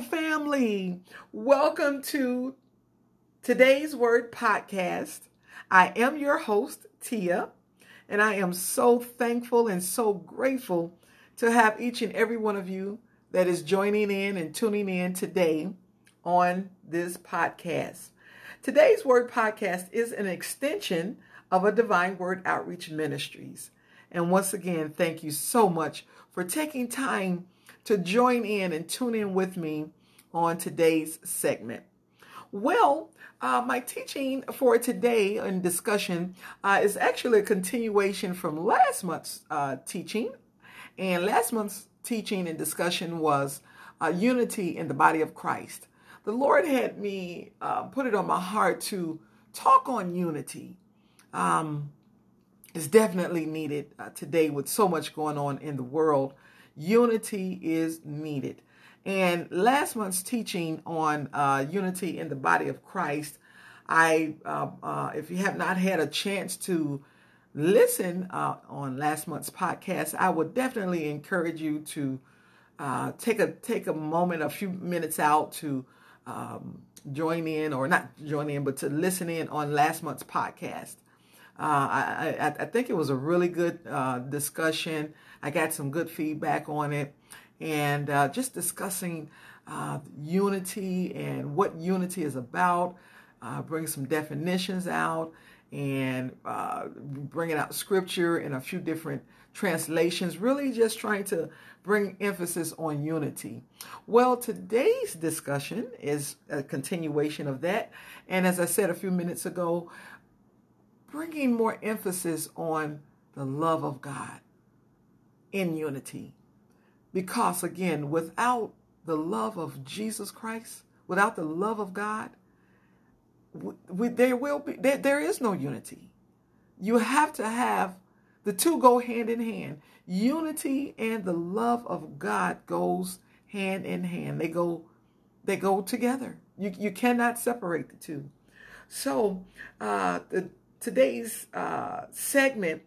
Family. Welcome to today's Word Podcast. I am your host, Tia, and I am so thankful and so grateful to have each and every one of you that is joining in and tuning in today on this podcast. Today's Word Podcast is an extension of a Divine Word Outreach Ministries. And once again, thank you so much for taking time to join in and tune in with me on today's segment. Well, uh, my teaching for today and discussion uh, is actually a continuation from last month's uh, teaching. And last month's teaching and discussion was uh, unity in the body of Christ. The Lord had me uh, put it on my heart to talk on unity. Um, it's definitely needed uh, today with so much going on in the world unity is needed. And last month's teaching on uh, unity in the body of Christ, I, uh, uh, if you have not had a chance to listen uh, on last month's podcast, I would definitely encourage you to uh, take a take a moment, a few minutes out to um, join in, or not join in, but to listen in on last month's podcast. Uh, I, I, I, think it was a really good discussion. I got some good feedback on it, and uh, just discussing uh, unity and what unity is about. Uh, some definitions out and uh, bringing out scripture in a few different translations. Really, just trying to bring emphasis on unity. Well, today's discussion is a continuation of that, and as I said a few minutes ago bringing more emphasis on the love of God in unity. Because again, without the love of Jesus Christ, without the love of God, we, there will be there, there is no unity. You have to have the two go hand in hand. Unity and the love of God goes hand in hand. They go they go together. You you cannot separate the two. So uh, the today's uh, segment,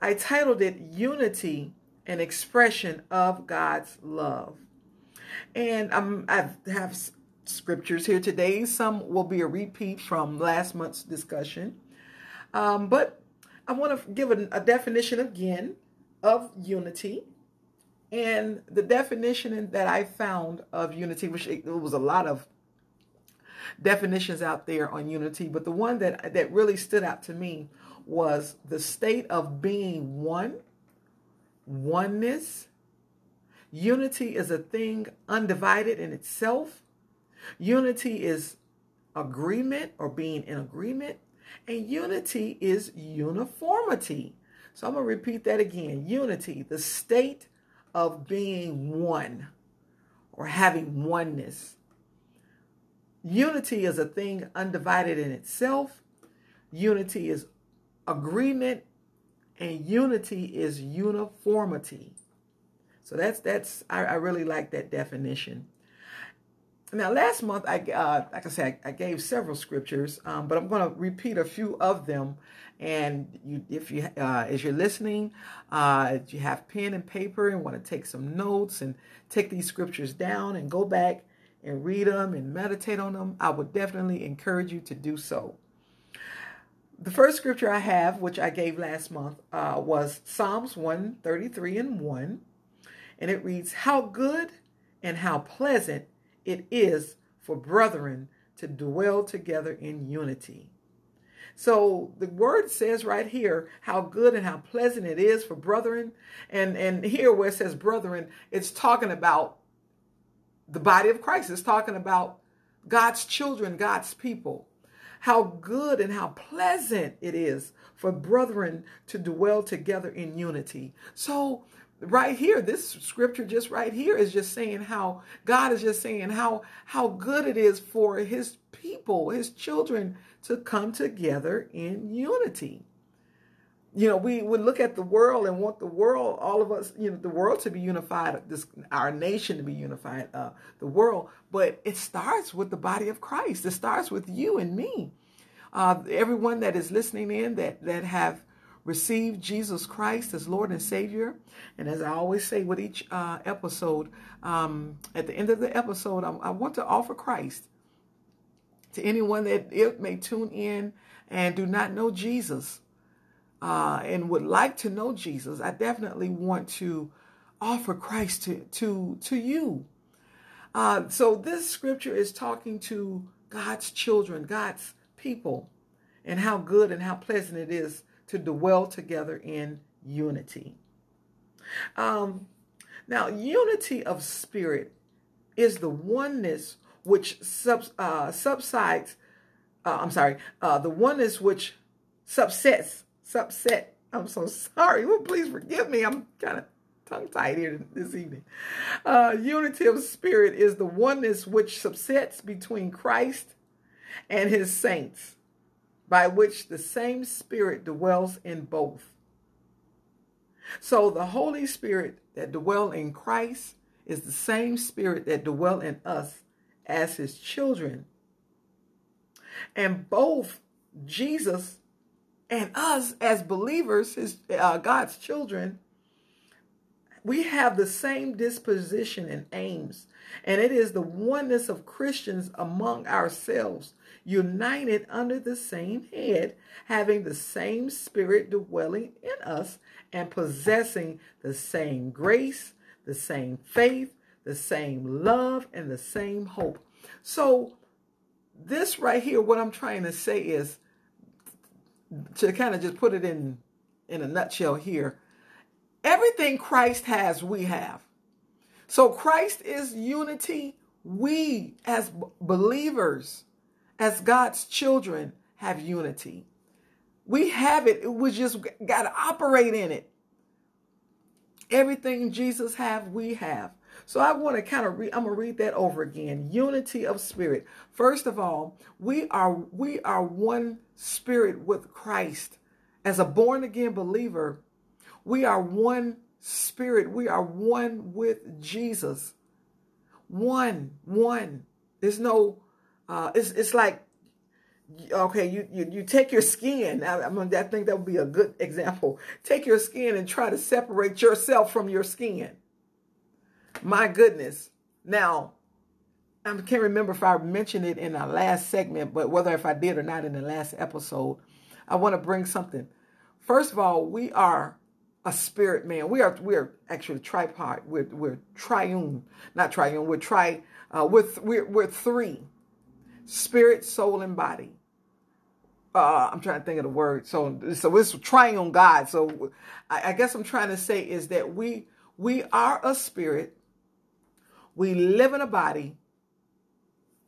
I titled it Unity and Expression of God's Love. And um, I have scriptures here today. Some will be a repeat from last month's discussion. Um, but I want to give a, a definition again of unity. And the definition that I found of unity, which it was a lot of definitions out there on unity, but the one that that really stood out to me was the state of being one, oneness. Unity is a thing undivided in itself. Unity is agreement or being in agreement, and unity is uniformity. So I'm going to repeat that again. Unity, the state of being one or having oneness. Unity is a thing undivided in itself. Unity is agreement and unity is uniformity. So that's that's I, I really like that definition. Now, last month, I uh, like I said, I, gave several scriptures, um, but I'm going to repeat a few of them. And you, if you, uh, as you're listening, uh, you have pen and paper and want to take some notes and take these scriptures down and go back and read them and meditate on them, I would definitely encourage you to do so. The first scripture I have, which I gave last month, uh, was Psalms 133 and 1. And it reads, How good and how pleasant it is for brethren to dwell together in unity. So the word says right here how good and how pleasant it is for brethren. And, and here where it says brethren, it's talking about the body of Christ. It's talking about God's children, God's people. How good and how pleasant it is for brethren to dwell together in unity. So, right here, this scripture just right here is just saying how God is just saying how how good it is for his people, his children to come together in unity you know, we would look at the world and want the world, all of us, you know, the world to be unified, this our nation to be unified, uh, the world. But it starts with the body of Christ. It starts with you and me. Uh, everyone that is listening in that that have received Jesus Christ as Lord and Savior. And as I always say with each uh, episode, um, at the end of the episode, I, I, want to offer Christ to anyone that it may tune in and do not know Jesus uh, and would like to know Jesus. I definitely want to offer Christ to to to you. Uh, so this scripture is talking to God's children, God's people, and how good and how pleasant it is to dwell together in unity. Um, now, unity of spirit is the oneness which uh, subsides. Uh, I'm sorry, uh, the oneness which subsets. Subset. I'm so sorry. Well, please forgive me. I'm kind of tongue tied here this evening. Uh, unity of spirit is the oneness which subsets between Christ and his saints, by which the same spirit dwells in both. So the Holy Spirit that dwell in Christ is the same spirit that dwell in us as his children. And both Jesus and us as believers, his uh, God's children, we have the same disposition and aims, and it is the oneness of Christians among ourselves, united under the same head, having the same spirit dwelling in us, and possessing the same grace, the same faith, the same love, and the same hope. So, this right here, what I'm trying to say is to kind of just put it in in a nutshell here Everything Christ has, we have. So Christ is unity. We, as believers, as God's children, have unity. We have it. We just got to operate in it. Everything Jesus have, we have. So I want to kind of read, I'm going to read that over again. Unity of spirit. First of all, we are we are one spirit with Christ. As a born again believer, we are one spirit. We are one with Jesus. One, one. There's no, uh, it's, it's like, okay, you, you, you take your skin. I, I, mean, I think that would be a good example. Take your skin and try to separate yourself from your skin. My goodness. Now, I can't remember if I mentioned it in our last segment, but whether if I did or not in the last episode, I want to bring something. First of all, we are a spirit man. We are we are actually tripod. We're we're triune, not triune. We're tri. Uh, we're, we're we're three: spirit, soul, and body. Uh, I'm trying to think of the word. So so it's triune God. So I, I guess I'm trying to say is that we we are a spirit. We live in a body,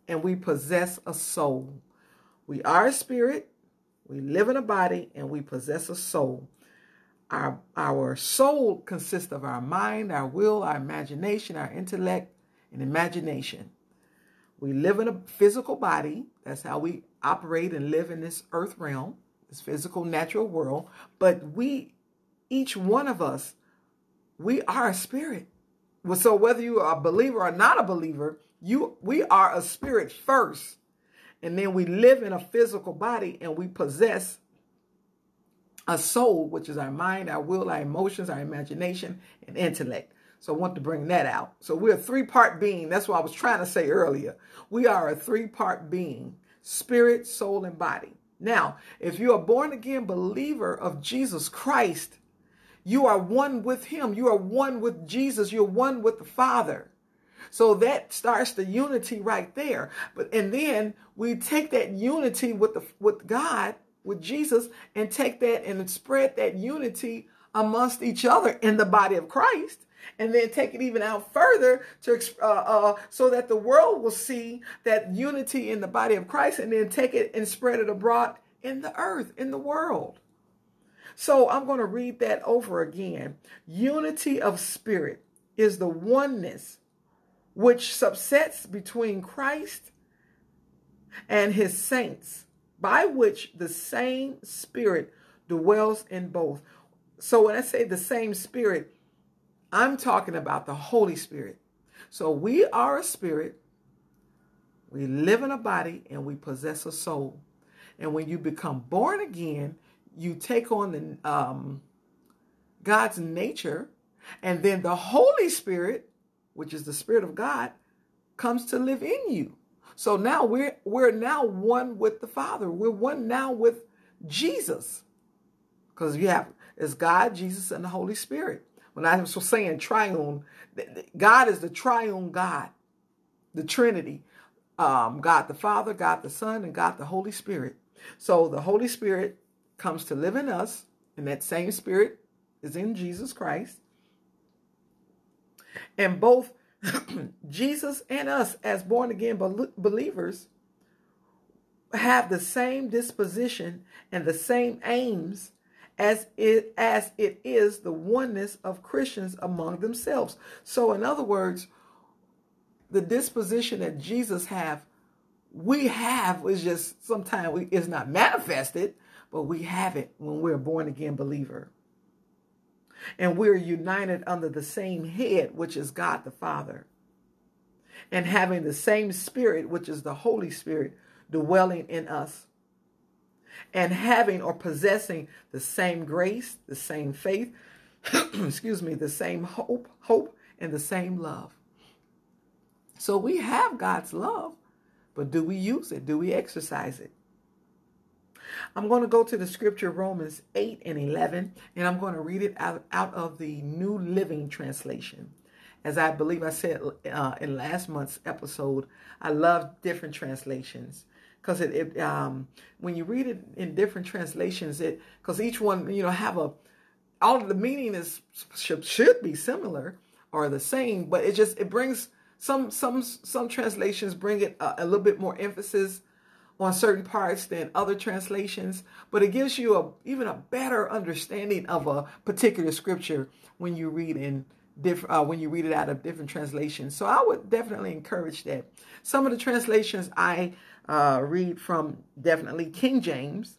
and we possess a soul. We are a spirit. We live in a body, and we possess a soul. Our, our soul consists of our mind, our will, our imagination, our intellect, and imagination. We live in a physical body. That's how we operate and live in this earth realm, this physical, natural world. But we, each one of us, we are a spirit. So whether you are a believer or not a believer, you we are a spirit first. And then we live in a physical body and we possess a soul, which is our mind, our will, our emotions, our imagination, and intellect. So I want to bring that out. So we're a three part being. That's what I was trying to say earlier. We are a three part being spirit, soul, and body. Now, if you're a born again believer of Jesus Christ, you are one with Him. You are one with Jesus. You're one with the Father. So that starts the unity right there. But and then we take that unity with the with God with Jesus and take that and spread that unity amongst each other in the body of Christ. And then take it even out further to uh, uh, so that the world will see that unity in the body of Christ, and then take it and spread it abroad in the earth, in the world. So I'm going to read that over again. Unity of spirit is the oneness which subsets between Christ and his saints by which the same spirit dwells in both. So when I say the same spirit, I'm talking about the Holy Spirit. So we are a spirit, we live in a body, and we possess a soul. And when you become born again, you take on the um, God's nature, and then the Holy Spirit, which is the Spirit of God, comes to live in you. So now we're we're now one with the Father. We're one now with Jesus. Because you have it's God, Jesus, and the Holy Spirit. When I was saying triune, God is the triune God, the Trinity. Um, God the Father, God the Son, and God the Holy Spirit. So the Holy Spirit comes to live in us, and that same Spirit is in Jesus Christ. And both Jesus and us, as born again believers, have the same disposition and the same aims as it as it is the oneness of Christians among themselves. So in other words, the disposition that Jesus have, we have is just sometimes we, it's not manifested, but we have it when we're a born again believer. And we're united under the same head, which is God the Father. And having the same spirit, which is the Holy Spirit, dwelling in us. And having or possessing the same grace, the same faith, excuse me, the same hope, hope, and the same love. So we have God's love, but do we use it? Do we exercise it? I'm going to go to the scripture Romans 8 and 11, and I'm going to read it out, out of the New Living Translation. As I believe I said uh, in last month's episode, I love different translations because it, it um, when you read it in different translations, it because each one you know have a all the meaning is should, should be similar or the same, but it just it brings some some some translations bring it a, a little bit more emphasis on certain parts than other translations, but it gives you a even a better understanding of a particular scripture when you read in different uh, when you read it out of different translations. So I would definitely encourage that. Some of the translations I uh, read from definitely King James.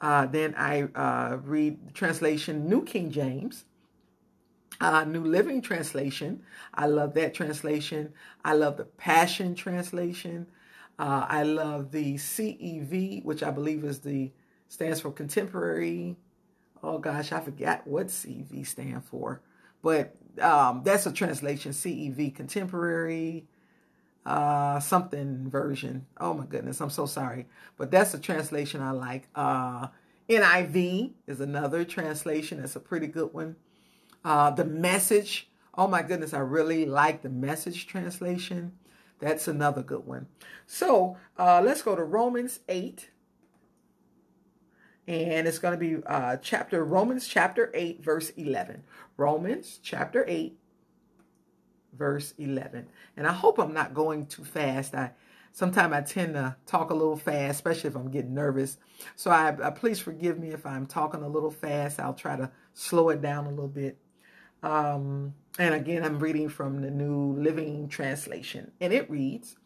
Uh, then I uh, read the translation New King James. Uh, New Living Translation. I love that translation. I love the Passion Translation. Uh, I love the CEV, which I believe is the stands for Contemporary. Oh gosh, I forgot what CEV stand for, but um, that's a translation. CEV, Contemporary, uh, something version. Oh my goodness, I'm so sorry, but that's a translation I like. Uh, NIV is another translation. That's a pretty good one. Uh, the message. Oh my goodness, I really like the message translation. That's another good one. So uh, let's go to Romans 8. And it's going to be uh, chapter Romans chapter 8, verse 11. Romans chapter 8, verse 11. And I hope I'm not going too fast. I sometimes I tend to talk a little fast, especially if I'm getting nervous. So I, I please forgive me if I'm talking a little fast. I'll try to slow it down a little bit. Um, and again, I'm reading from the New Living Translation, and it reads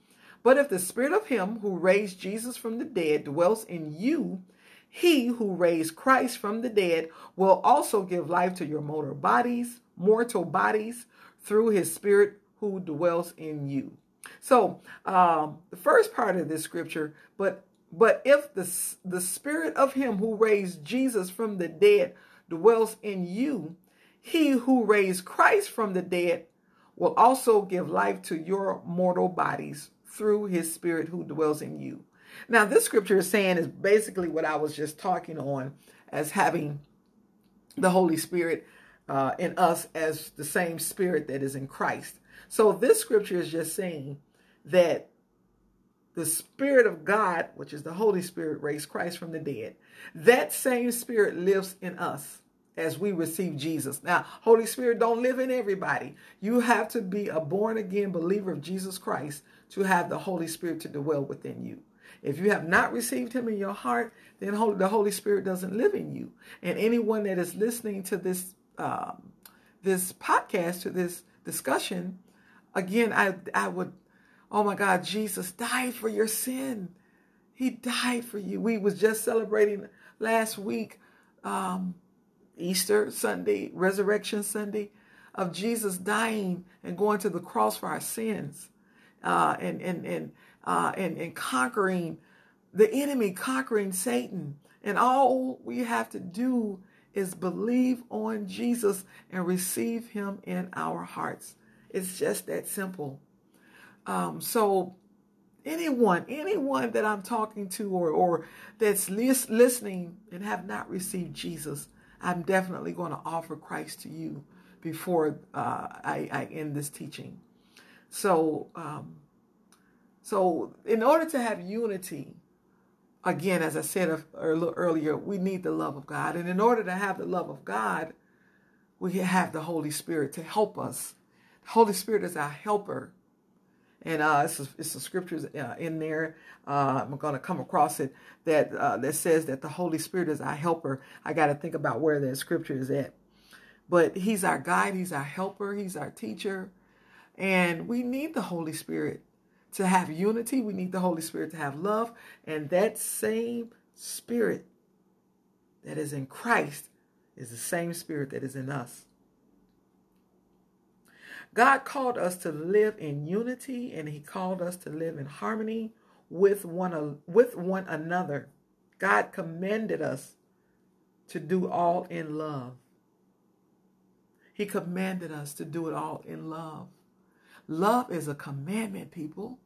But if the spirit of him who raised Jesus from the dead dwells in you, he who raised Christ from the dead will also give life to your mortal bodies, mortal bodies, through his spirit who dwells in you. So, um, the first part of this scripture, but but if the the spirit of him who raised Jesus from the dead dwells in you, he who raised Christ from the dead will also give life to your mortal bodies through his spirit who dwells in you. Now, this scripture is saying is basically what I was just talking on as having the Holy Spirit uh, in us as the same spirit that is in Christ. So, this scripture is just saying that the Spirit of God, which is the Holy Spirit, raised Christ from the dead. That same Spirit lives in us as we receive Jesus. Now, Holy Spirit don't live in everybody. You have to be a born again believer of Jesus Christ to have the Holy Spirit to dwell within you. If you have not received him in your heart, then the Holy Spirit doesn't live in you. And anyone that is listening to this um, this podcast, to this discussion, again, I I would, oh my God, Jesus died for your sin. He died for you. We was just celebrating last week um, Easter Sunday, Resurrection Sunday, of Jesus dying and going to the cross for our sins, uh, and and and uh, and and conquering the enemy, conquering Satan, And all we have to do is believe on Jesus and receive him in our hearts. It's just that simple. Um, so anyone, anyone that I'm talking to or, or that's lis- listening and have not received Jesus, I'm definitely going to offer Christ to you before uh, I, I, end this teaching. So, um, so in order to have unity, again, as I said a, a little earlier, we need the love of God, and in order to have the love of God, we have the Holy Spirit to help us. The Holy Spirit is our helper and uh, it's, a, it's a scriptures uh, in there. Uh, I'm going to come across it that uh, that says that the Holy Spirit is our helper. I got to think about where that scripture is at. But He's our guide. He's our helper. He's our teacher, and we need the Holy Spirit to have unity. We need the Holy Spirit to have love, and that same Spirit that is in Christ is the same Spirit that is in us. God called us to live in unity and he called us to live in harmony with one, with one another. God commanded us to do all in love. He commanded us to do it all in love. Love is a commandment, people.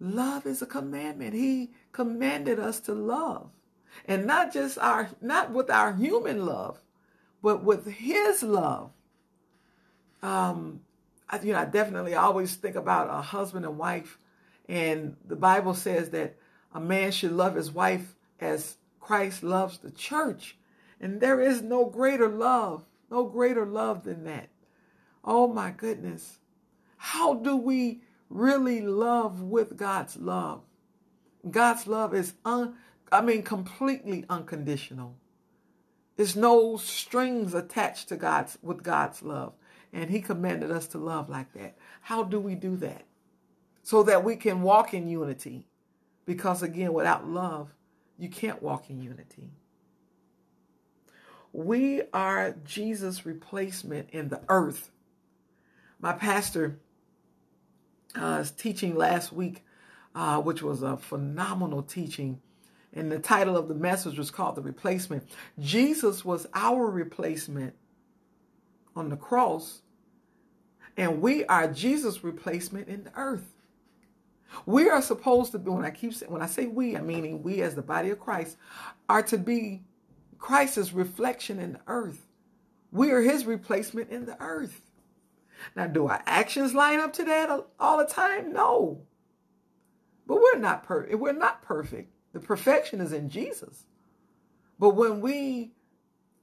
Love is a commandment. He commanded us to love. And not just our not with our human love, but with his love um, I, you know, I definitely always think about a husband and wife, and the Bible says that a man should love his wife as Christ loves the church, and there is no greater love, no greater love than that. Oh my goodness, how do we really love with God's love? God's love is un, I mean, completely unconditional. There's no strings attached to God's with God's love. And he commanded us to love like that. How do we do that? So that we can walk in unity. Because again, without love, you can't walk in unity. We are Jesus' replacement in the earth. My pastor uh, was teaching last week, uh, which was a phenomenal teaching. And the title of the message was called The Replacement. Jesus was our replacement on the cross, and we are Jesus' replacement in the earth. We are supposed to be, when I keep saying, when I say we, I'm meaning we as the body of Christ, are to be Christ's reflection in the earth. We are his replacement in the earth. Now, do our actions line up to that all the time? No. But we're not perfect. We're not perfect. The perfection is in Jesus. But when we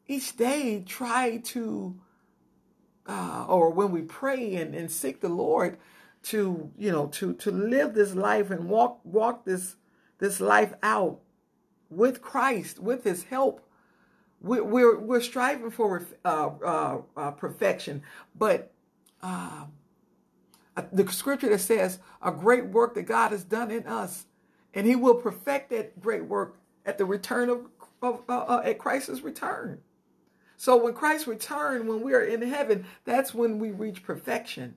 each day try to uh, or when we pray and, and seek the Lord to, you know, to to live this life and walk walk this this life out with Christ, with His help, we're we're, we're striving for uh, uh, uh, perfection. But uh, the scripture that says a great work that God has done in us, and He will perfect that great work at the return of, of uh, at Christ's return. So when Christ returned, when we are in heaven, that's when we reach perfection.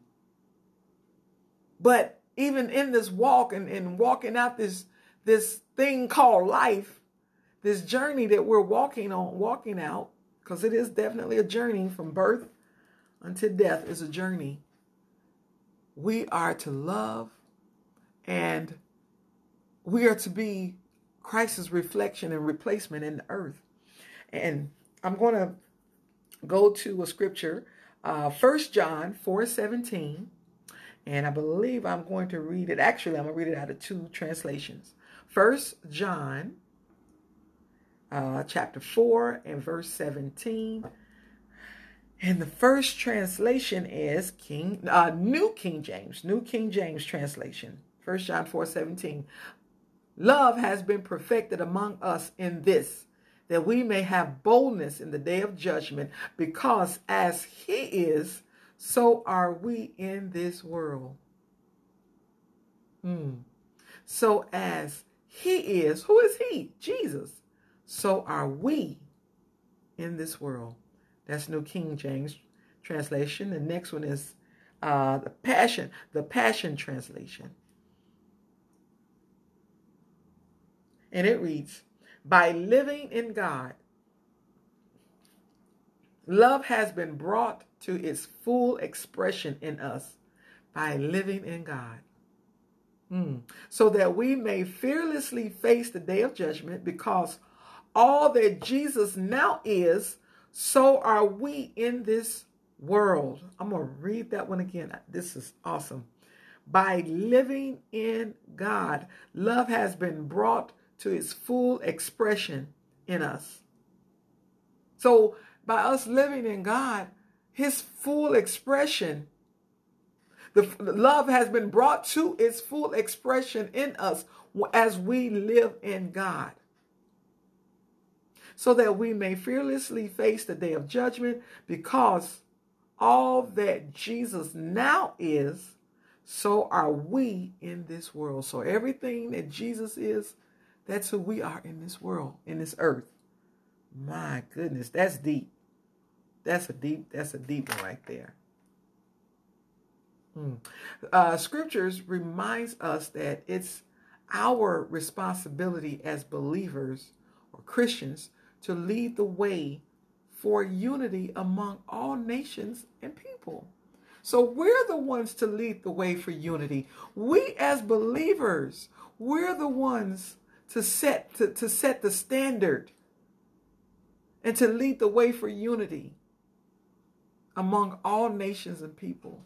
But even in this walk and, and walking out this this thing called life, this journey that we're walking on, walking out, because it is definitely a journey from birth until death is a journey. We are to love and we are to be Christ's reflection and replacement in the earth. And I'm going to go to a scripture, uh, 1 John 4 17. And I believe I'm going to read it. Actually, I'm going to read it out of two translations. First John uh, chapter 4 and verse 17. And the first translation is King uh, New King James, New King James translation. First John 4 17. Love has been perfected among us in this, that we may have boldness in the day of judgment, because as he is, so are we in this world. Hmm. So as he is, who is he? Jesus. So are we in this world. That's New King James translation. The next one is uh, the Passion, the Passion translation. And it reads, By living in God, love has been brought to its full expression in us by living in God. Mm. So that we may fearlessly face the day of judgment because all that Jesus now is, so are we in this world. I'm going to read that one again. This is awesome. By living in God, love has been brought to its full expression in us. So, by us living in God, His full expression, the, the love has been brought to its full expression in us as we live in God so that we may fearlessly face the day of judgment because all that Jesus now is, so are we in this world. So everything that Jesus is, that's who we are in this world, in this earth. My goodness, that's deep. That's a deep, that's a deep one right there. Hmm. Uh, scriptures reminds us that it's our responsibility as believers or Christians to lead the way for unity among all nations and people. So we're the ones to lead the way for unity. We as believers, we're the ones to set to, to set the standard and to lead the way for unity among all nations and people.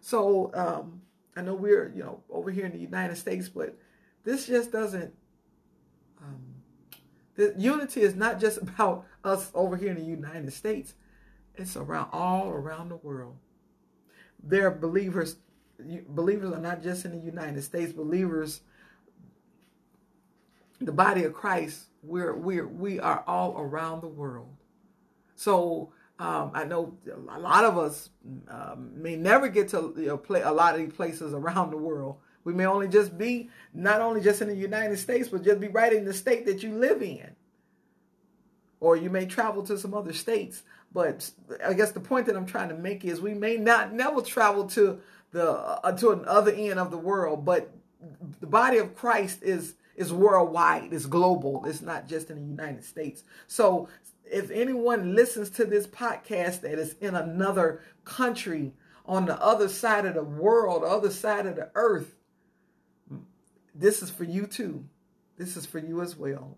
So um, I know we're you know over here in the United States, but this just doesn't um, the unity is not just about us over here in the United States. It's around all around the world. There are believers. Believers are not just in the United States. Believers, the body of Christ, we're we're we are all around the world. So um, I know a lot of us um, may never get to you know, play a lot of these places around the world. We may only just be not only just in the United States, but just be right in the state that you live in. Or you may travel to some other states. But I guess the point that I'm trying to make is we may not never travel to the uh, to another end of the world, but the body of Christ is is worldwide, it's global. It's not just in the United States. So if anyone listens to this podcast that is in another country on the other side of the world, other side of the earth, this is for you too. This is for you as well.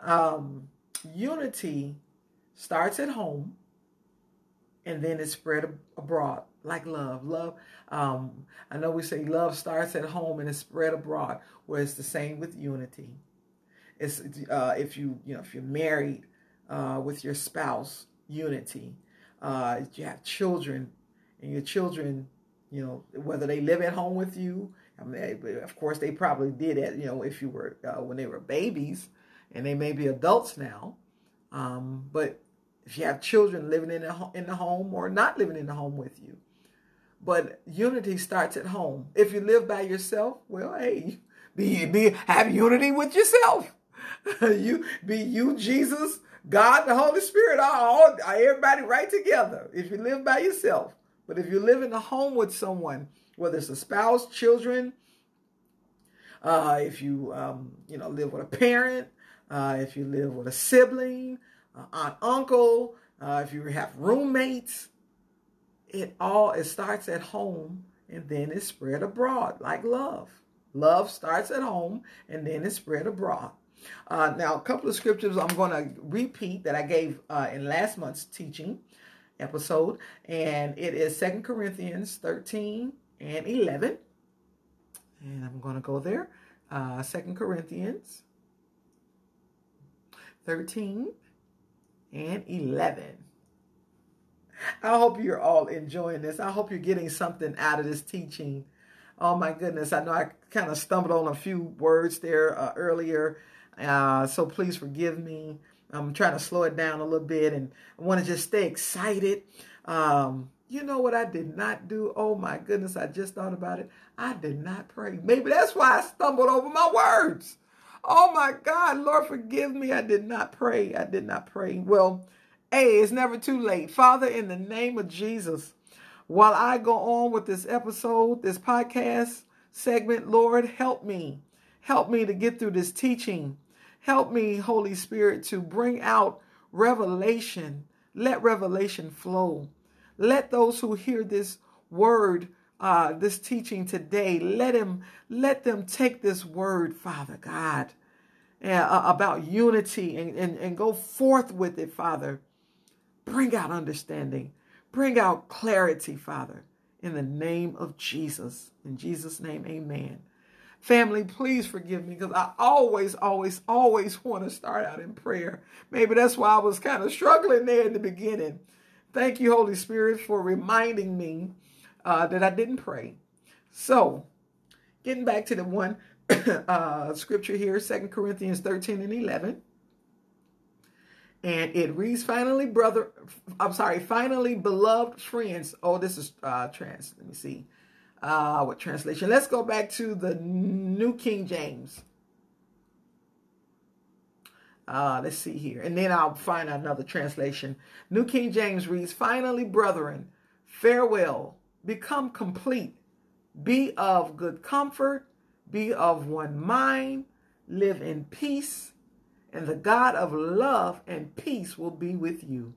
Um, unity starts at home and then it's spread abroad like love. Love, um, I know we say love starts at home and it's spread abroad, where it's the same with unity. It's uh, if you you know if you're married uh, with your spouse, unity. Uh, you have children, and your children you know, whether they live at home with you. I mean, of course, they probably did it, you know, if you were, uh, when they were babies and they may be adults now. Um, but if you have children living in in the home or not living in the home with you. But unity starts at home. If you live by yourself, well, hey, be, be have unity with yourself. you be you, Jesus, God, the Holy Spirit, all, everybody right together. If you live by yourself, but if you live in a home with someone, whether it's a spouse, children, uh, if you um, you know live with a parent, uh, if you live with a sibling, uh, aunt, uncle, uh, if you have roommates, it all it starts at home and then it's spread abroad like love. Love starts at home and then it's spread abroad. Uh, now, a couple of scriptures I'm going to repeat that I gave uh, in last month's teaching episode, and it is Second Corinthians 13 and 11. And I'm going to go there. Uh, 2 Corinthians 13 and 11. I hope you're all enjoying this. I hope you're getting something out of this teaching. Oh my goodness. I know I kind of stumbled on a few words there uh, earlier. Uh, so please forgive me. I'm trying to slow it down a little bit and I want to just stay excited. Um, you know what I did not do? Oh my goodness, I just thought about it. I did not pray. Maybe that's why I stumbled over my words. Oh my God, Lord, forgive me. I did not pray. I did not pray. Well, hey, it's never too late. Father, in the name of Jesus, while I go on with this episode, this podcast segment, Lord, help me Help me to get through this teaching. Help me, Holy Spirit, to bring out revelation. Let revelation flow. Let those who hear this word, uh, this teaching today, let him, let them take this word, Father God, uh, about unity and, and, and go forth with it, Father. Bring out understanding. Bring out clarity, Father, in the name of Jesus. In Jesus' name, amen. Family, please forgive me because I always, always, always want to start out in prayer. Maybe that's why I was kind of struggling there in the beginning. Thank you, Holy Spirit, for reminding me uh, that I didn't pray. So, getting back to the one uh, scripture here, Second Corinthians 13 and 11. And it reads, finally, brother, I'm sorry, finally, beloved friends. Oh, this is uh, trans. Let me see uh, what translation. Let's go back to the New King James. Uh, let's see here. And then I'll find another translation. New King James reads, Finally, brethren, farewell, become complete, be of good comfort, be of one mind, live in peace, and the God of love and peace will be with you.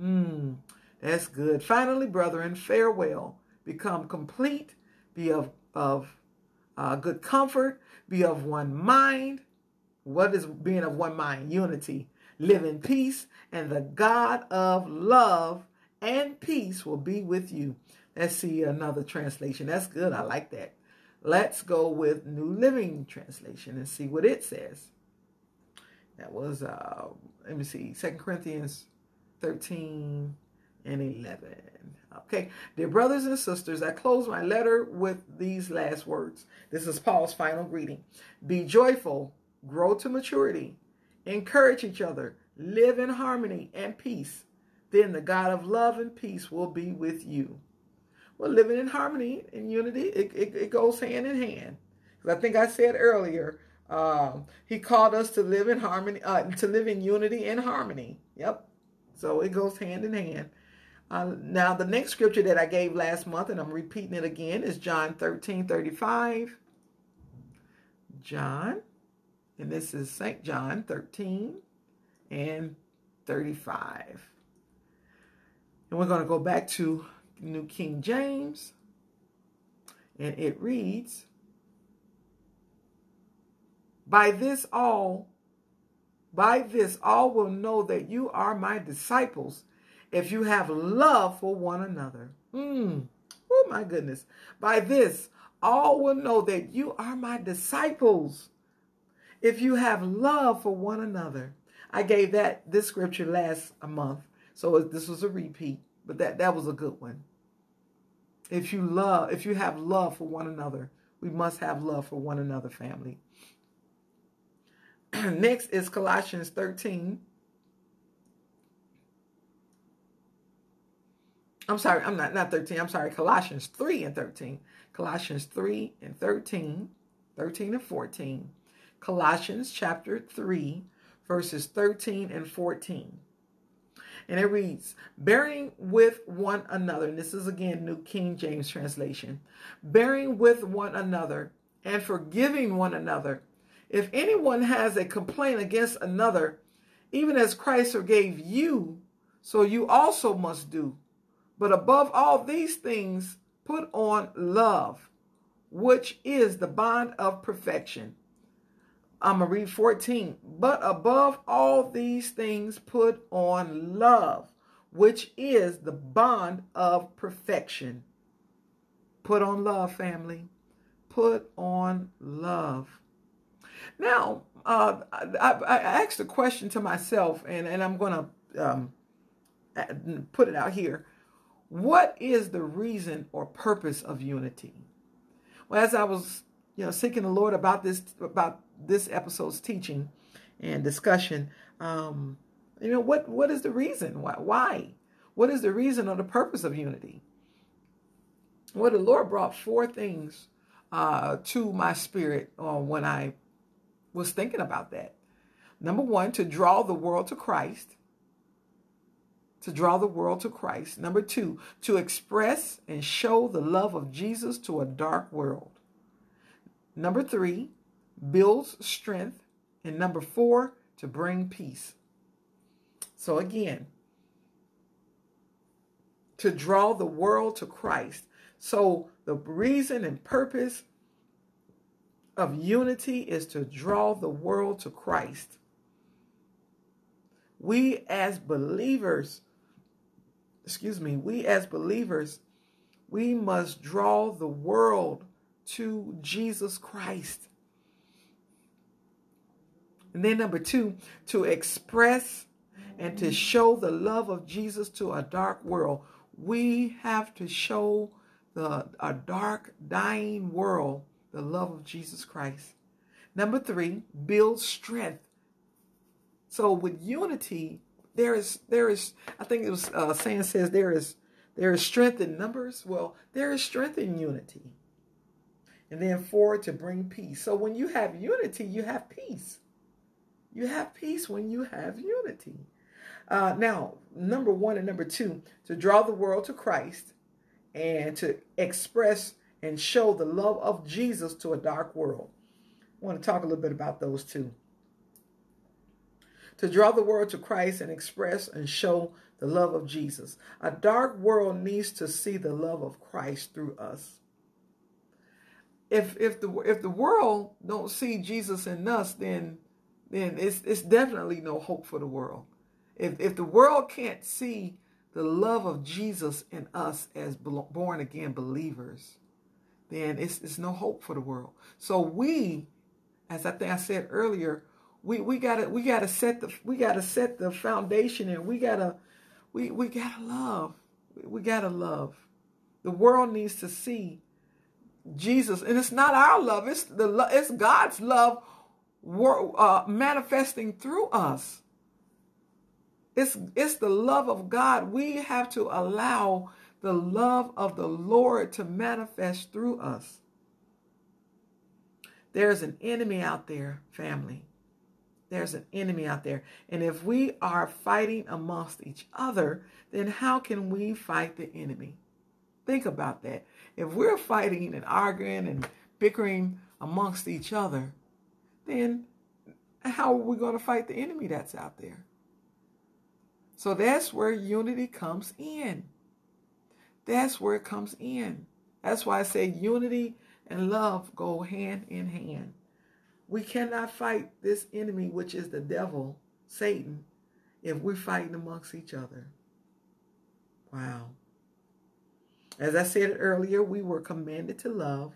Mm, that's good. Finally, brethren, farewell, become complete, be of, of uh, good comfort, be of one mind. What is being of one mind? Unity. Live in peace, and the God of love and peace will be with you. Let's see another translation. That's good. I like that. Let's go with New Living Translation and see what it says. That was, uh, let me see, Second Corinthians 13 and 11. Okay, dear brothers and sisters, I close my letter with these last words. This is Paul's final greeting. Be joyful, grow to maturity, encourage each other, live in harmony and peace. Then the God of love and peace will be with you. Well, living in harmony and unity, it, it, it goes hand in hand. I think I said earlier, um, he called us to live in harmony, uh, to live in unity and harmony. Yep. So it goes hand in hand. Uh, now, the next scripture that I gave last month, and I'm repeating it again, is John 13 35. John, and this is St. John 13 and 35. And we're going to go back to New King James, and it reads By this all, by this all will know that you are my disciples if you have love for one another. Mm. Oh, my goodness. By this, all will know that you are my disciples if you have love for one another. I gave that this scripture last a month, so this was a repeat, but that that was a good one. If you love, if you have love for one another, we must have love for one another, family. Next is Colossians 13, I'm sorry, I'm not not 13. I'm sorry, Colossians 3 and 13. Colossians 3 and 13, 13 and 14. Colossians chapter 3, verses 13 and 14. And it reads, bearing with one another, and this is again New King James translation, bearing with one another and forgiving one another. If anyone has a complaint against another, even as Christ forgave you, so you also must do. But above all these things, put on love, which is the bond of perfection. I'm going to read 14. But above all these things, put on love, which is the bond of perfection. Put on love, family. Put on love. Now, uh, I, I, asked a question to myself, and, and I'm going to um, put it out here. What is the reason or purpose of unity? Well, as I was, you know, seeking the Lord about this about this episode's teaching and discussion, um, you know, what what is the reason? Why? Why? What is the reason or the purpose of unity? Well, the Lord brought four things uh, to my spirit uh, when I was thinking about that. Number one, to draw the world to Christ to draw the world to Christ. Number two, to express and show the love of Jesus to a dark world. Number three, builds strength. And number four, to bring peace. So again, to draw the world to Christ. So the reason and purpose of unity is to draw the world to Christ. We as believers, excuse me, we as believers, we must draw the world to Jesus Christ. And then number two, to express and to show the love of Jesus to a dark world. We have to show the a dark, dying world the love of Jesus Christ. Number three, build strength. So with unity, there is there is I think it was uh, saying says there is there is strength in numbers. Well, there is strength in unity. And then four to bring peace. So when you have unity, you have peace. You have peace when you have unity. Uh, now, number one and number two, to draw the world to Christ and to express and show the love of Jesus to a dark world. I want to talk a little bit about those two. To draw the world to Christ and express and show the love of Jesus. A dark world needs to see the love of Christ through us. If if the if the world don't see Jesus in us, then then it's it's definitely no hope for the world. If if the world can't see the love of Jesus in us as born again believers, then it's, it's no hope for the world. So we, as I think I said earlier, we, we gotta we gotta set the we gotta set the foundation and we gotta we we gotta love. We gotta love. The world needs to see Jesus, and it's not our love; it's the it's God's love uh, manifesting through us. It's it's the love of God. We have to allow the love of the Lord to manifest through us. There's an enemy out there, family. There's an enemy out there. And if we are fighting amongst each other, then how can we fight the enemy? Think about that. If we're fighting and arguing and bickering amongst each other, then how are we going to fight the enemy that's out there? So that's where unity comes in. That's where it comes in. That's why I say unity and love go hand in hand. We cannot fight this enemy, which is the devil, Satan, if we're fighting amongst each other. Wow. As I said earlier, we were commanded to love,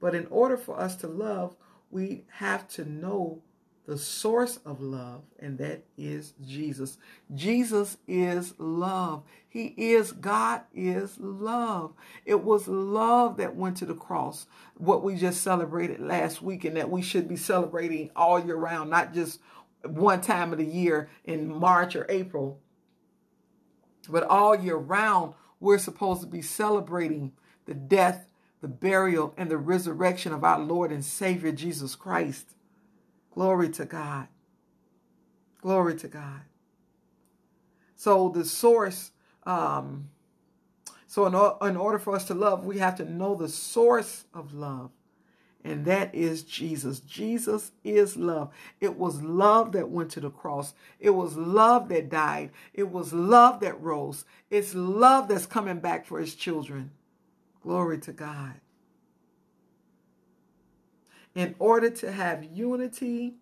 but in order for us to love, we have to know the source of love, and that is Jesus. Jesus is love. He is, God is love. It was love that went to the cross, what we just celebrated last week, and that we should be celebrating all year round, not just one time of the year in March or April, but all year round, we're supposed to be celebrating the death, the burial, and the resurrection of our Lord and Savior Jesus Christ. Glory to God. Glory to God. So the source, um, so in, in order for us to love, we have to know the source of love. And that is Jesus. Jesus is love. It was love that went to the cross. It was love that died. It was love that rose. It's love that's coming back for his children. Glory to God in order to have unity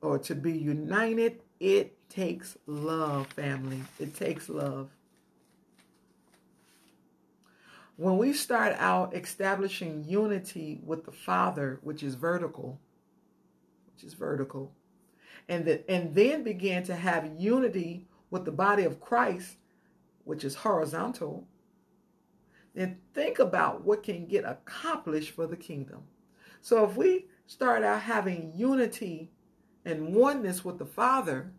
or to be united, it takes love, family. It takes love. When we start out establishing unity with the Father, which is vertical, which is vertical, and, that, and then begin to have unity with the body of Christ, which is horizontal, then think about what can get accomplished for the kingdom. So if we start out having unity and oneness with the Father,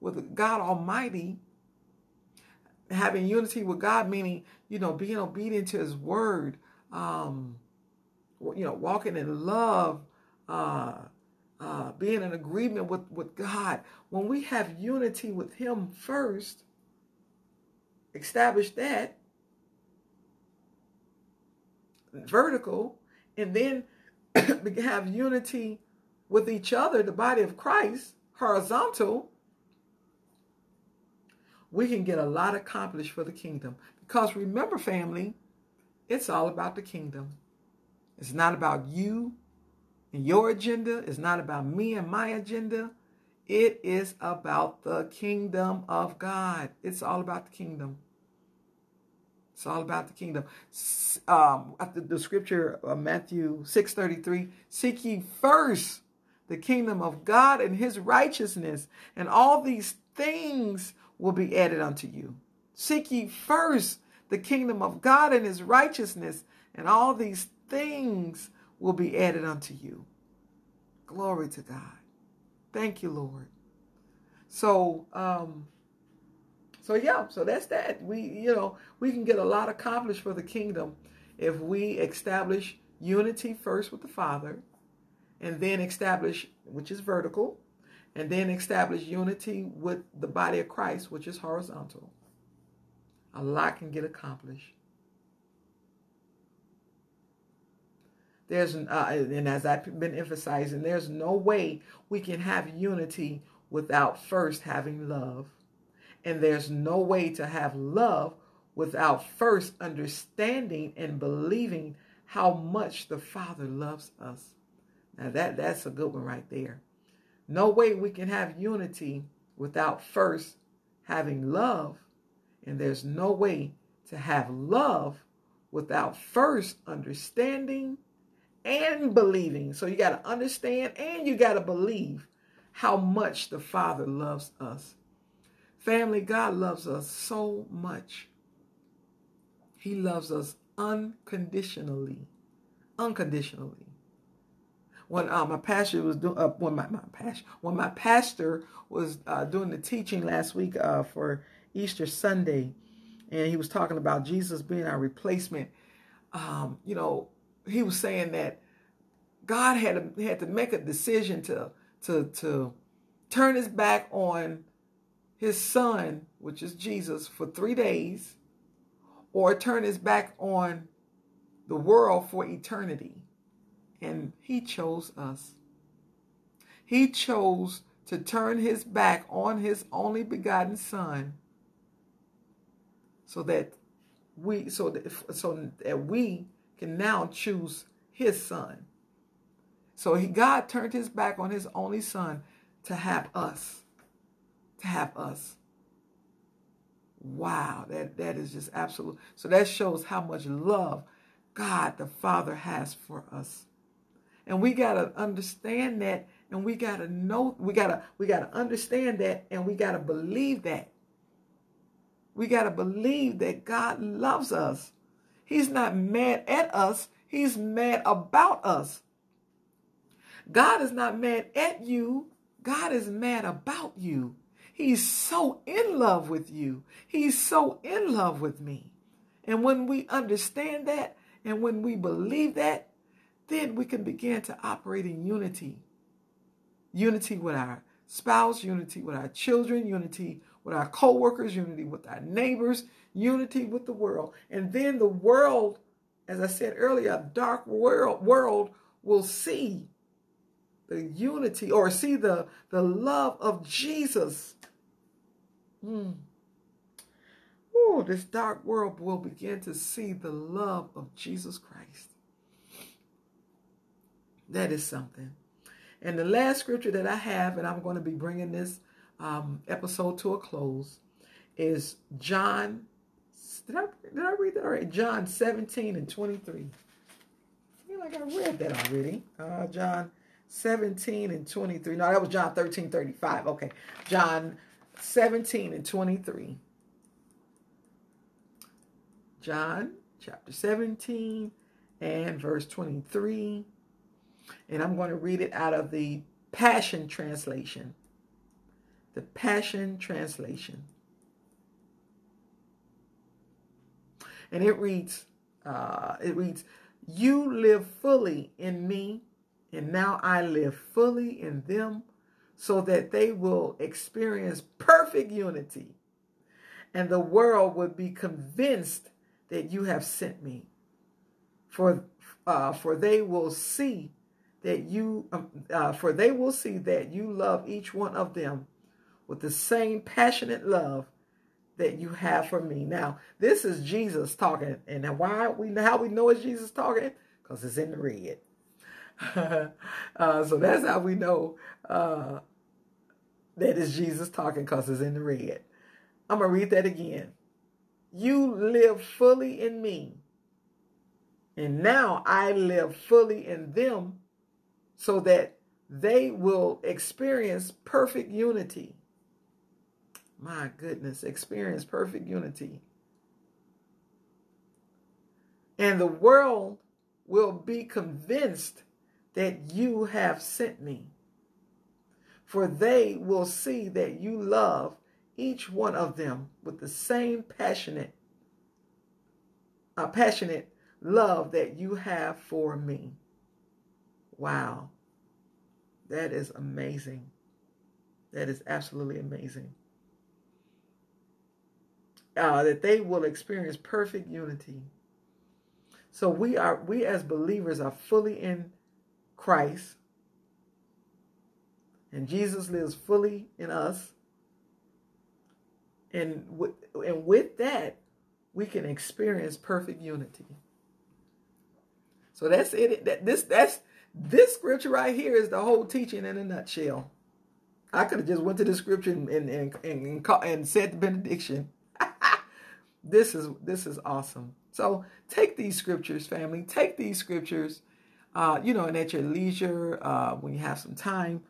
with God Almighty, having unity with God, meaning, you know, being obedient to His word, um, you know, walking in love, uh, uh, being in agreement with, with God. When we have unity with Him first, establish that vertical, and then have unity with each other, the body of Christ, horizontal, we can get a lot accomplished for the kingdom. Because remember, family, it's all about the kingdom. It's not about you and your agenda. It's not about me and my agenda. It is about the kingdom of God. It's all about the kingdom. It's all about the kingdom. Um, the scripture, uh, Matthew 6.33, seek ye first the kingdom of God and his righteousness, and all these things will be added unto you. Seek ye first the kingdom of God and his righteousness, and all these things will be added unto you. Glory to God. Thank you, Lord. So, um, so yeah, so that's that. We, you know, we can get a lot accomplished for the kingdom if we establish unity first with the Father, and then establish, which is vertical, and then establish unity with the body of Christ, which is horizontal. A lot can get accomplished. There's, uh, and as I've been emphasizing, there's no way we can have unity without first having love. And there's no way to have love without first understanding and believing how much the Father loves us. Now that that's a good one right there. No way we can have unity without first having love. And there's no way to have love without first understanding and believing. So you got to understand and you got to believe how much the Father loves us. Family, God loves us so much. He loves us unconditionally. Unconditionally. When uh, my pastor was doing, uh, when my, my pastor, when my pastor was uh, doing the teaching last week uh, for Easter Sunday, and he was talking about Jesus being our replacement. Um, you know, he was saying that God had to, had to make a decision to to to turn his back on his son, which is Jesus, for three days, or turn his back on the world for eternity. And he chose us. He chose to turn his back on his only begotten son so that we so that so that we can now choose his son. So he, God turned his back on his only son to have us. Have us. Wow, that, that is just absolute. So that shows how much love God the Father has for us. And we got to understand that and we got to know we got to we got to understand that and we got to believe that. We got to believe that God loves us. He's not mad at us, he's mad about us. God is not mad at you. God is mad about you. He's so in love with you. He's so in love with me. And when we understand that and when we believe that, then we can begin to operate in unity. Unity with our spouse, unity with our children, unity with our co-workers, unity with our neighbors, unity with the world. And then the world, as I said earlier, a dark world, world will see the unity or see the, the love of Jesus. Mm. Ooh, this dark world will begin to see the love of Jesus Christ. That is something. And the last scripture that I have, and I'm going to be bringing this um, episode to a close, is John. Did I, did I read that already? John 17 and 23. I feel like I read that already. Uh, John 17 and 23. No, that was John 13, 35. Okay. John 17 and 23. John chapter 17 and verse 23. And I'm going to read it out of the Passion Translation. The Passion Translation. And it reads, uh, it reads, You live fully in me and now I live fully in them so that they will experience perfect unity. And the world will be convinced that you have sent me. For, uh, for they will see that you, um, uh, for they will see that you love each one of them with the same passionate love that you have for me. Now, this is Jesus talking, and why we how we know it's Jesus talking because it's in the red. uh, so that's how we know uh, that is Jesus talking because it's in the red. I'm gonna read that again. You live fully in me, and now I live fully in them, so that they will experience perfect unity my goodness, experience perfect unity. And the world will be convinced that you have sent me. For they will see that you love each one of them with the same passionate, uh, passionate love that you have for me. Wow. That is amazing. That is absolutely amazing uh, that they will experience perfect unity. So we are we as believers are fully in Christ, and Jesus lives fully in us. And with, and with that, we can experience perfect unity. So that's it. That this that's this scripture right here is the whole teaching in a nutshell. I could have just went to the scripture and and, and, and, and said the benediction this is this is awesome. So take these scriptures, family. Take these scriptures, uh, you know, and at your leisure, uh, when you have some time,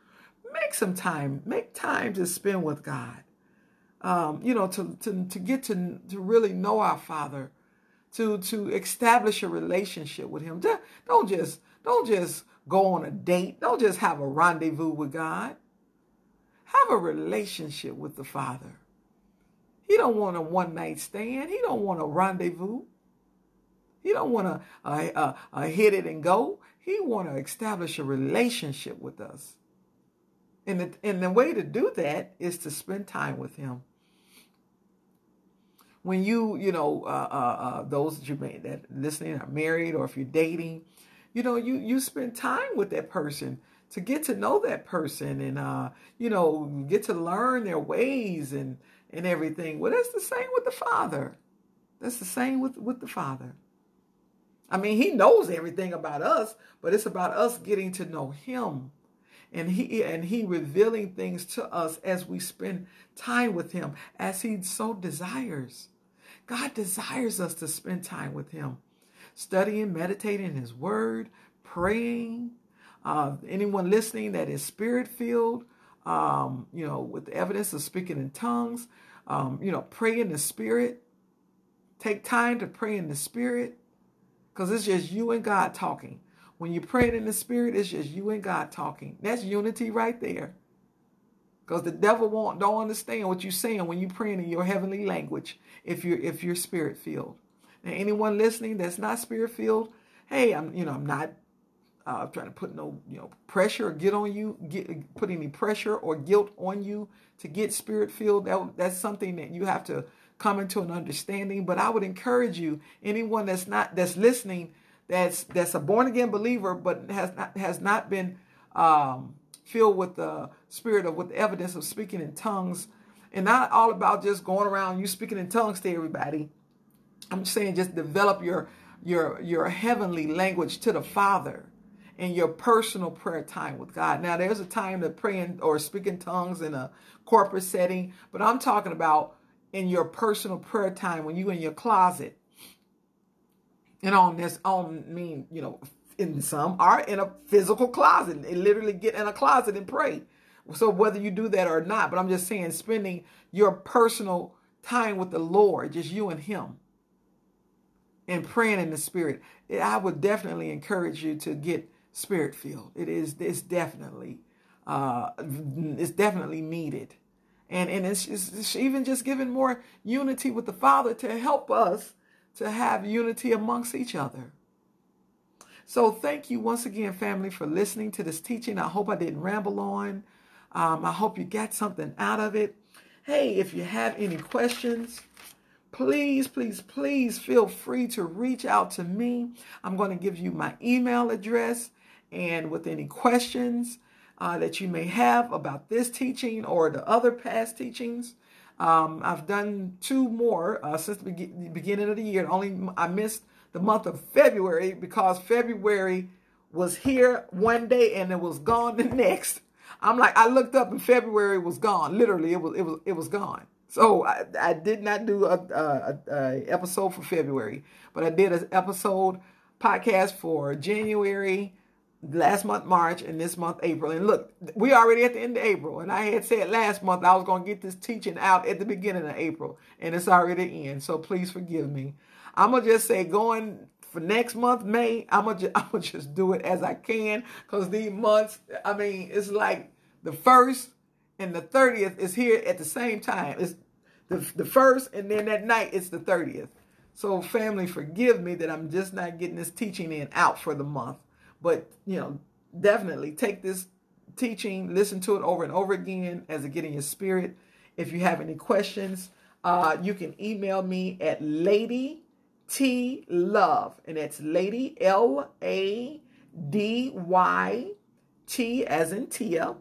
make some time. Make time to spend with God. Um, you know, to to to get to to really know our Father, to to establish a relationship with Him. Don't just don't just go on a date. Don't just have a rendezvous with God. Have a relationship with the Father. He don't want a one night stand. He don't want a rendezvous. He don't want to uh, uh, hit it and go. He want to establish a relationship with us. And the, and the way to do that is to spend time with him. When you, you know, uh, uh, uh, those that you may that listening are married or if you're dating, you know, you you spend time with that person to get to know that person and uh, you know, get to learn their ways and and everything. Well, that's the same with the Father. That's the same with, with the Father. I mean, He knows everything about us, but it's about us getting to know Him. And he and he revealing things to us as we spend time with him, as he so desires. God desires us to spend time with him, studying, meditating his word, praying. Uh, anyone listening that is spirit filled, um, you know, with evidence of speaking in tongues, um, you know, pray in the spirit. Take time to pray in the spirit because it's just you and God talking. When you're praying in the spirit, it's just you and God talking. That's unity right there. Because the devil won't don't understand what you're saying when you're praying in your heavenly language if you're if you're spirit filled. Now anyone listening that's not spirit filled, hey, I'm you know, I'm not uh, trying to put no you know pressure or get on you, get put any pressure or guilt on you to get spirit filled. That that's something that you have to come into an understanding. But I would encourage you, anyone that's not that's listening, that's that's a born again believer, but has not has not been um, filled with the spirit of with the evidence of speaking in tongues, and not all about just going around you speaking in tongues to everybody. I'm saying just develop your your your heavenly language to the Father in your personal prayer time with God. Now, there's a time to pray in, or speak in tongues in a corporate setting, but I'm talking about in your personal prayer time when you in your closet. And on this, on mean, you know, in some are in a physical closet and literally get in a closet and pray. So whether you do that or not, but I'm just saying spending your personal time with the Lord, just you and him and praying in the spirit. I would definitely encourage you to get spirit filled. It is it's definitely uh, it's definitely needed. And, and it's, it's even just giving more unity with the Father to help us to have unity amongst each other. So thank you once again, family, for listening to this teaching. I hope I didn't ramble on. Um, I hope you got something out of it. Hey, if you have any questions, please, please, please feel free to reach out to me. I'm going to give you my email address And with any questions uh, that you may have about this teaching or the other past teachings, um, I've done two more uh, since the, be- beginning of the year. Only I missed the month of February because February was here one day and it was gone the next. I'm like, I looked up and February was gone. Literally, it was it was it was gone. So I, I did not do a, a, a, episode for February, but I did an episode podcast for January, last month March, and this month April. And look, we already at the end of April, and I had said last month I was going to get this teaching out at the beginning of April, and it's already the end. So please forgive me. I'm gonna just say going for next month, May, I'm gonna just, I'm gonna just do it as I can because these months, I mean, it's like the first and the 30th is here at the same time. It's the, the first and then that night it's the 30th. So family, forgive me that I'm just not getting this teaching in out for the month. But, you know, definitely take this teaching, listen to it over and over again as it get in your spirit. If you have any questions, uh, you can email me at lady T Love, and it's Lady L A D Y T as in Tia,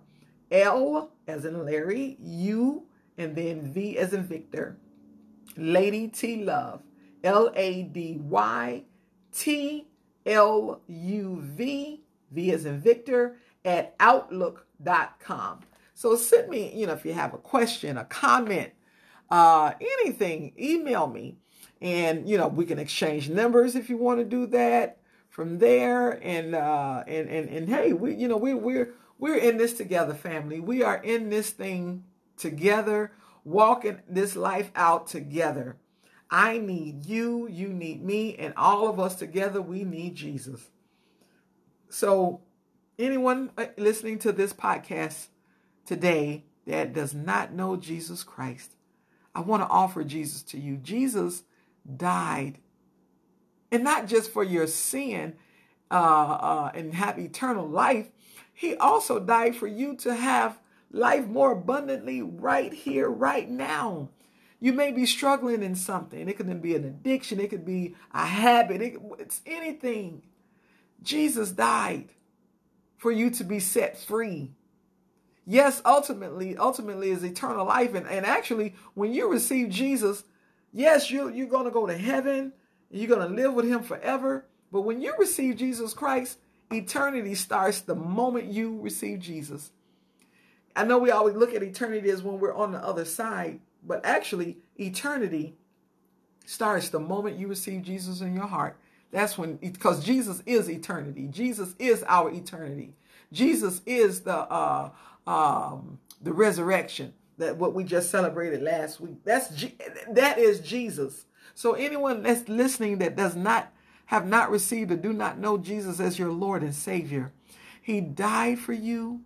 L as in Larry, U, and then V as in Victor. Lady T Love, L A D Y T L U V, V as in Victor, at Outlook.com. So send me, you know, if you have a question, a comment, uh, anything, email me. And you know we can exchange numbers if you want to do that from there. And uh and and, and hey we you know we we're we're in this together family. We are in this thing together walking this life out together i need you you need me and all of us together we need jesus so anyone uh, listening to this podcast today that does not know jesus christ i want to offer jesus to you jesus died. And not just for your sin uh, uh, and have eternal life, he also died for you to have life more abundantly right here, right now. You may be struggling in something. It could be an addiction, it could be a habit, it, it's anything. Jesus died for you to be set free. Yes, ultimately, ultimately is eternal life. And, and actually, when you receive Jesus, Yes, you, you're going to go to heaven you're going to live with him forever. But when you receive Jesus Christ, eternity starts the moment you receive Jesus. I know we always look at eternity as when we're on the other side, but actually, eternity starts the moment you receive Jesus in your heart. That's when, because Jesus is eternity. Jesus is our eternity. Jesus is the uh, um, the resurrection that what we just celebrated last week. That's that is Jesus. So anyone that's listening that does not have not received or do not know Jesus as your Lord and Savior, He died for you.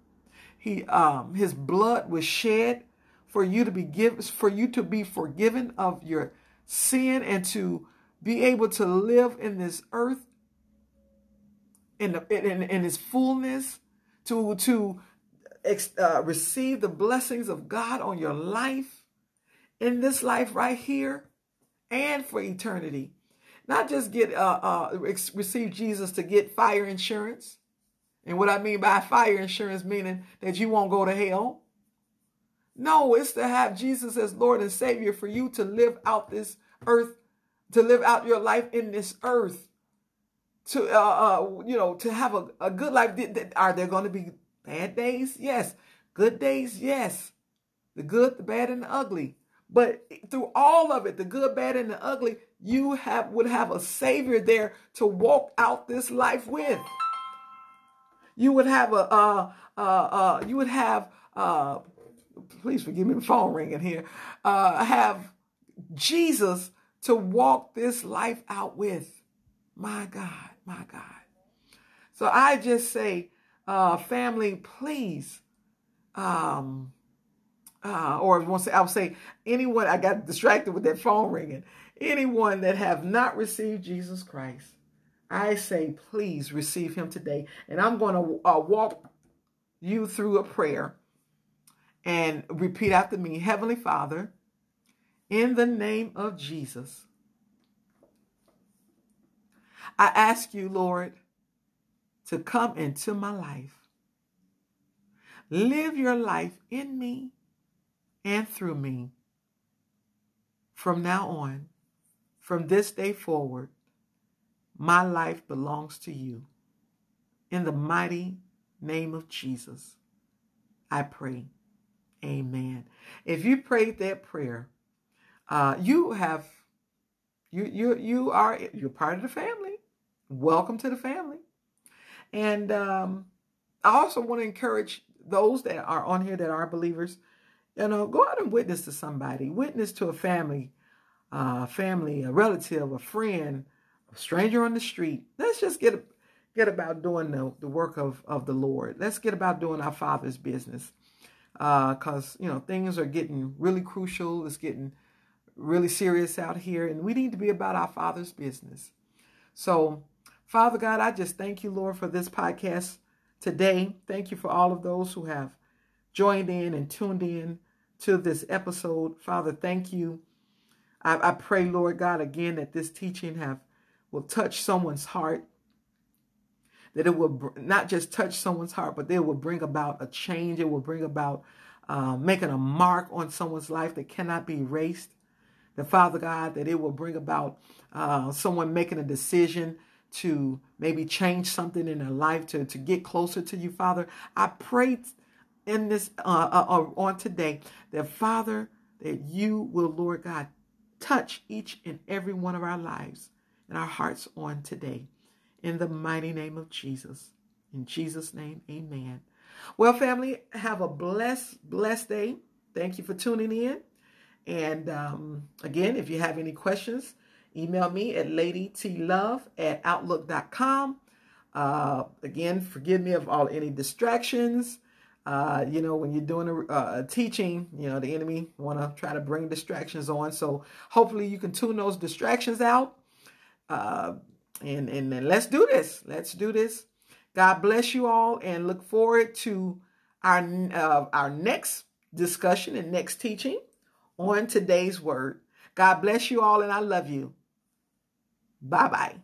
He um His blood was shed for you to be given for you to be forgiven of your sin and to be able to live in this earth in the, in, in His fullness to to uh, receive the blessings of God on your life in this life right here and for eternity. Not just get uh, uh, receive Jesus to get fire insurance. And what I mean by fire insurance, meaning that you won't go to hell. No, it's to have Jesus as Lord and Savior for you to live out this earth, to live out your life in this earth, to uh, uh you know, to have a, a good life. Are there going to be Bad days, yes. Good days, yes. The good, the bad, and the ugly. But through all of it, the good, bad, and the ugly, you have would have a savior there to walk out this life with. You would have a uh uh uh you would have uh please forgive me the phone ringing here. Uh have Jesus to walk this life out with. My God, my God. So I just say uh, family, please, um, uh, or once I'll say anyone, I got distracted with that phone ringing. Anyone that have not received Jesus Christ, I say, please receive him today. And I'm going to uh, walk you through a prayer and repeat after me Heavenly Father, in the name of Jesus, I ask you, Lord, to come into my life. Live your life in me and through me. From now on, from this day forward, my life belongs to you. In the mighty name of Jesus, I pray. Amen. If you prayed that prayer, uh, you have you you you are you're part of the family. Welcome to the family. And um, I also want to encourage those that are on here that are believers. You know, go out and witness to somebody. Witness to a family, uh, family, a relative, a friend, a stranger on the street. Let's just get get about doing the, the work of, of the Lord. Let's get about doing our Father's business. Because, uh, you know, things are getting really crucial. It's getting really serious out here, and we need to be about our Father's business. So, Father God, I just thank you, Lord, for this podcast today. Thank you for all of those who have joined in and tuned in to this episode. Father, thank you. I, I pray, Lord God, again that this teaching have will touch someone's heart. That it will not just touch someone's heart, but it will bring about a change. It will bring about uh, making a mark on someone's life that cannot be erased that Father God, that it will bring about uh, someone making a decision to maybe change something in their life to, to get closer to you, Father. I pray in this uh, uh, uh, on today that Father, that you will, Lord God, touch each and every one of our lives and our hearts on today. In the mighty name of Jesus. In Jesus' name, amen. Well, family, have a blessed, blessed day. Thank you for tuning in. And um, again, if you have any questions, email me at ladytlove at outlook.com. Uh, again, forgive me of all any distractions. Uh, you know, when you're doing a, a teaching, you know, the enemy want to try to bring distractions on. So hopefully you can tune those distractions out. And, and, then let's do this. Let's do this. God bless you all and look forward to our, uh, our next discussion and next teaching on today's word. God bless you all and I love you. Bye bye.